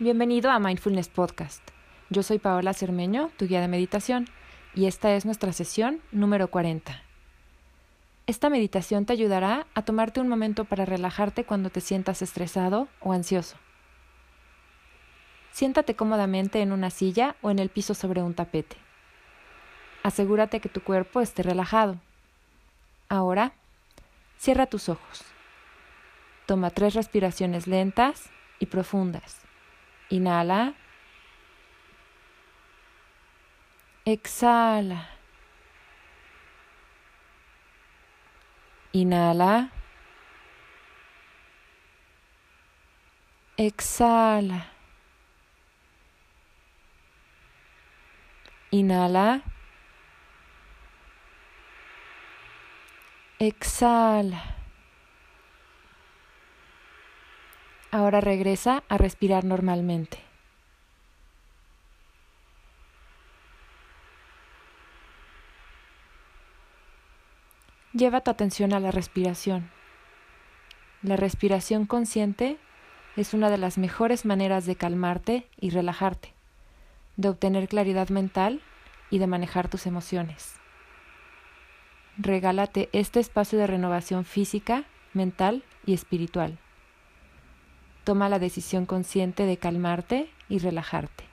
Bienvenido a Mindfulness Podcast. Yo soy Paola Cermeño, tu guía de meditación, y esta es nuestra sesión número 40. Esta meditación te ayudará a tomarte un momento para relajarte cuando te sientas estresado o ansioso. Siéntate cómodamente en una silla o en el piso sobre un tapete. Asegúrate que tu cuerpo esté relajado. Ahora, cierra tus ojos. Toma tres respiraciones lentas y profundas. Inhala. Exhala. Inhala. Exhala. Inhala. Exhala. Ahora regresa a respirar normalmente. Lleva tu atención a la respiración. La respiración consciente es una de las mejores maneras de calmarte y relajarte, de obtener claridad mental y de manejar tus emociones. Regálate este espacio de renovación física, mental y espiritual. Toma la decisión consciente de calmarte y relajarte.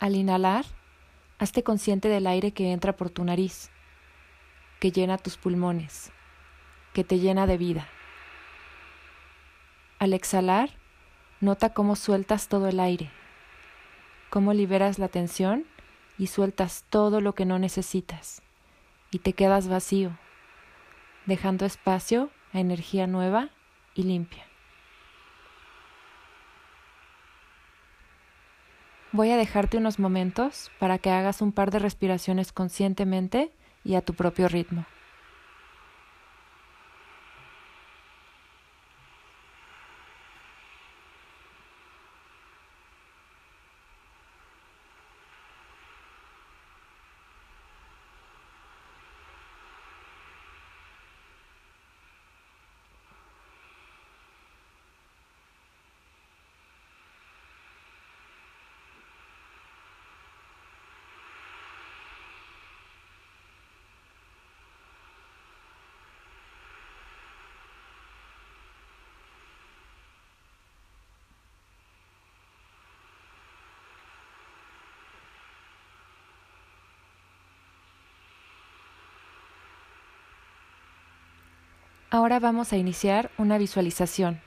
Al inhalar, hazte consciente del aire que entra por tu nariz, que llena tus pulmones, que te llena de vida. Al exhalar, nota cómo sueltas todo el aire, cómo liberas la tensión y sueltas todo lo que no necesitas, y te quedas vacío dejando espacio a energía nueva y limpia. Voy a dejarte unos momentos para que hagas un par de respiraciones conscientemente y a tu propio ritmo. Ahora vamos a iniciar una visualización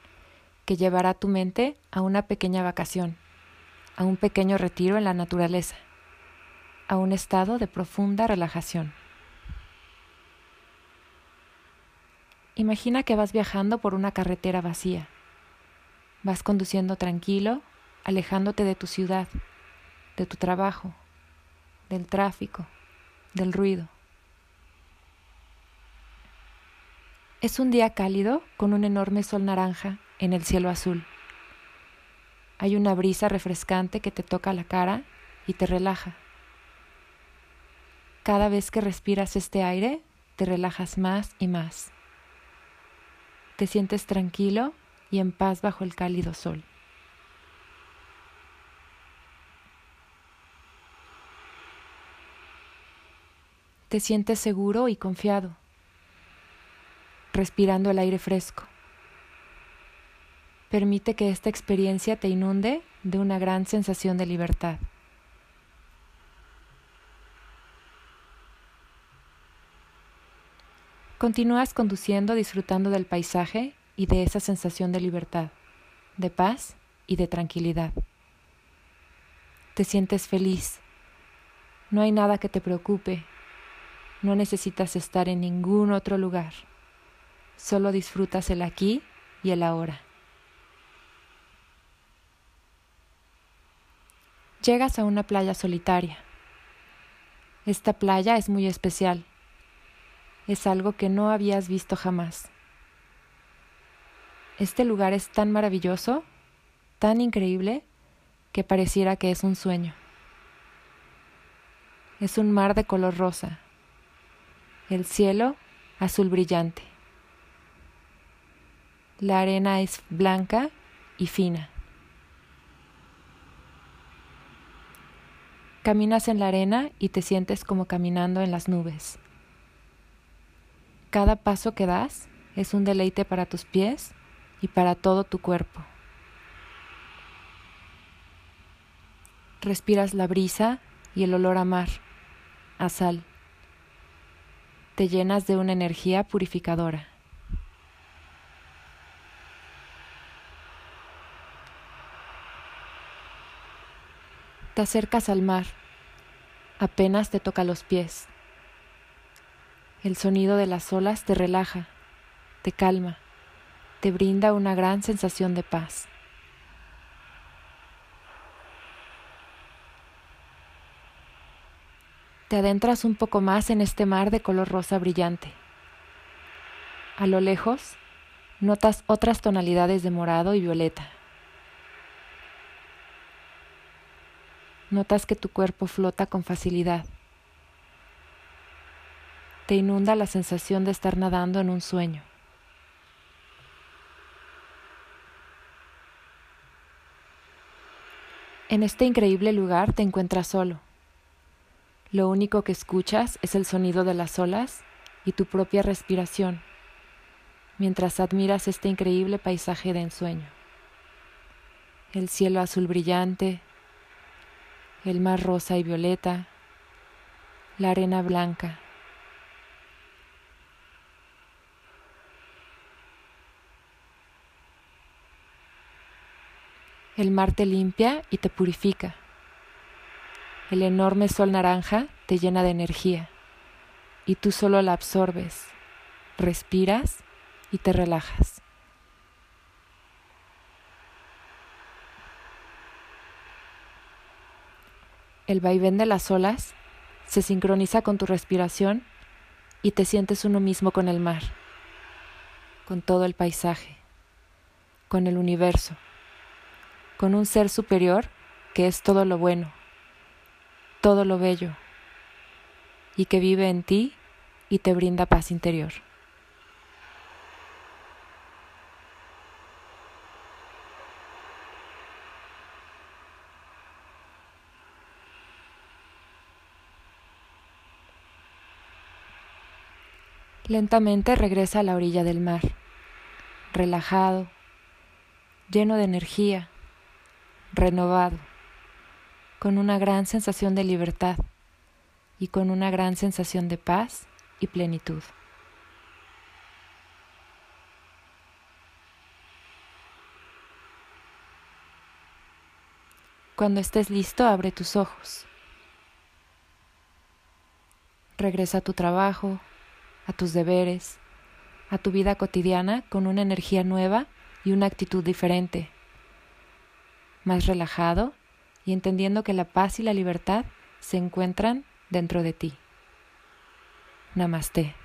que llevará tu mente a una pequeña vacación, a un pequeño retiro en la naturaleza, a un estado de profunda relajación. Imagina que vas viajando por una carretera vacía. Vas conduciendo tranquilo, alejándote de tu ciudad, de tu trabajo, del tráfico, del ruido. Es un día cálido con un enorme sol naranja en el cielo azul. Hay una brisa refrescante que te toca la cara y te relaja. Cada vez que respiras este aire, te relajas más y más. Te sientes tranquilo y en paz bajo el cálido sol. Te sientes seguro y confiado respirando el aire fresco. Permite que esta experiencia te inunde de una gran sensación de libertad. Continúas conduciendo disfrutando del paisaje y de esa sensación de libertad, de paz y de tranquilidad. Te sientes feliz. No hay nada que te preocupe. No necesitas estar en ningún otro lugar. Solo disfrutas el aquí y el ahora. Llegas a una playa solitaria. Esta playa es muy especial. Es algo que no habías visto jamás. Este lugar es tan maravilloso, tan increíble, que pareciera que es un sueño. Es un mar de color rosa. El cielo azul brillante. La arena es blanca y fina. Caminas en la arena y te sientes como caminando en las nubes. Cada paso que das es un deleite para tus pies y para todo tu cuerpo. Respiras la brisa y el olor a mar, a sal. Te llenas de una energía purificadora. Te acercas al mar, apenas te toca los pies. El sonido de las olas te relaja, te calma, te brinda una gran sensación de paz. Te adentras un poco más en este mar de color rosa brillante. A lo lejos, notas otras tonalidades de morado y violeta. Notas que tu cuerpo flota con facilidad. Te inunda la sensación de estar nadando en un sueño. En este increíble lugar te encuentras solo. Lo único que escuchas es el sonido de las olas y tu propia respiración, mientras admiras este increíble paisaje de ensueño. El cielo azul brillante, el mar rosa y violeta, la arena blanca. El mar te limpia y te purifica. El enorme sol naranja te llena de energía y tú solo la absorbes, respiras y te relajas. El vaivén de las olas se sincroniza con tu respiración y te sientes uno mismo con el mar, con todo el paisaje, con el universo, con un ser superior que es todo lo bueno, todo lo bello, y que vive en ti y te brinda paz interior. Lentamente regresa a la orilla del mar, relajado, lleno de energía, renovado, con una gran sensación de libertad y con una gran sensación de paz y plenitud. Cuando estés listo, abre tus ojos. Regresa a tu trabajo, a tus deberes, a tu vida cotidiana con una energía nueva y una actitud diferente, más relajado y entendiendo que la paz y la libertad se encuentran dentro de ti. Namaste.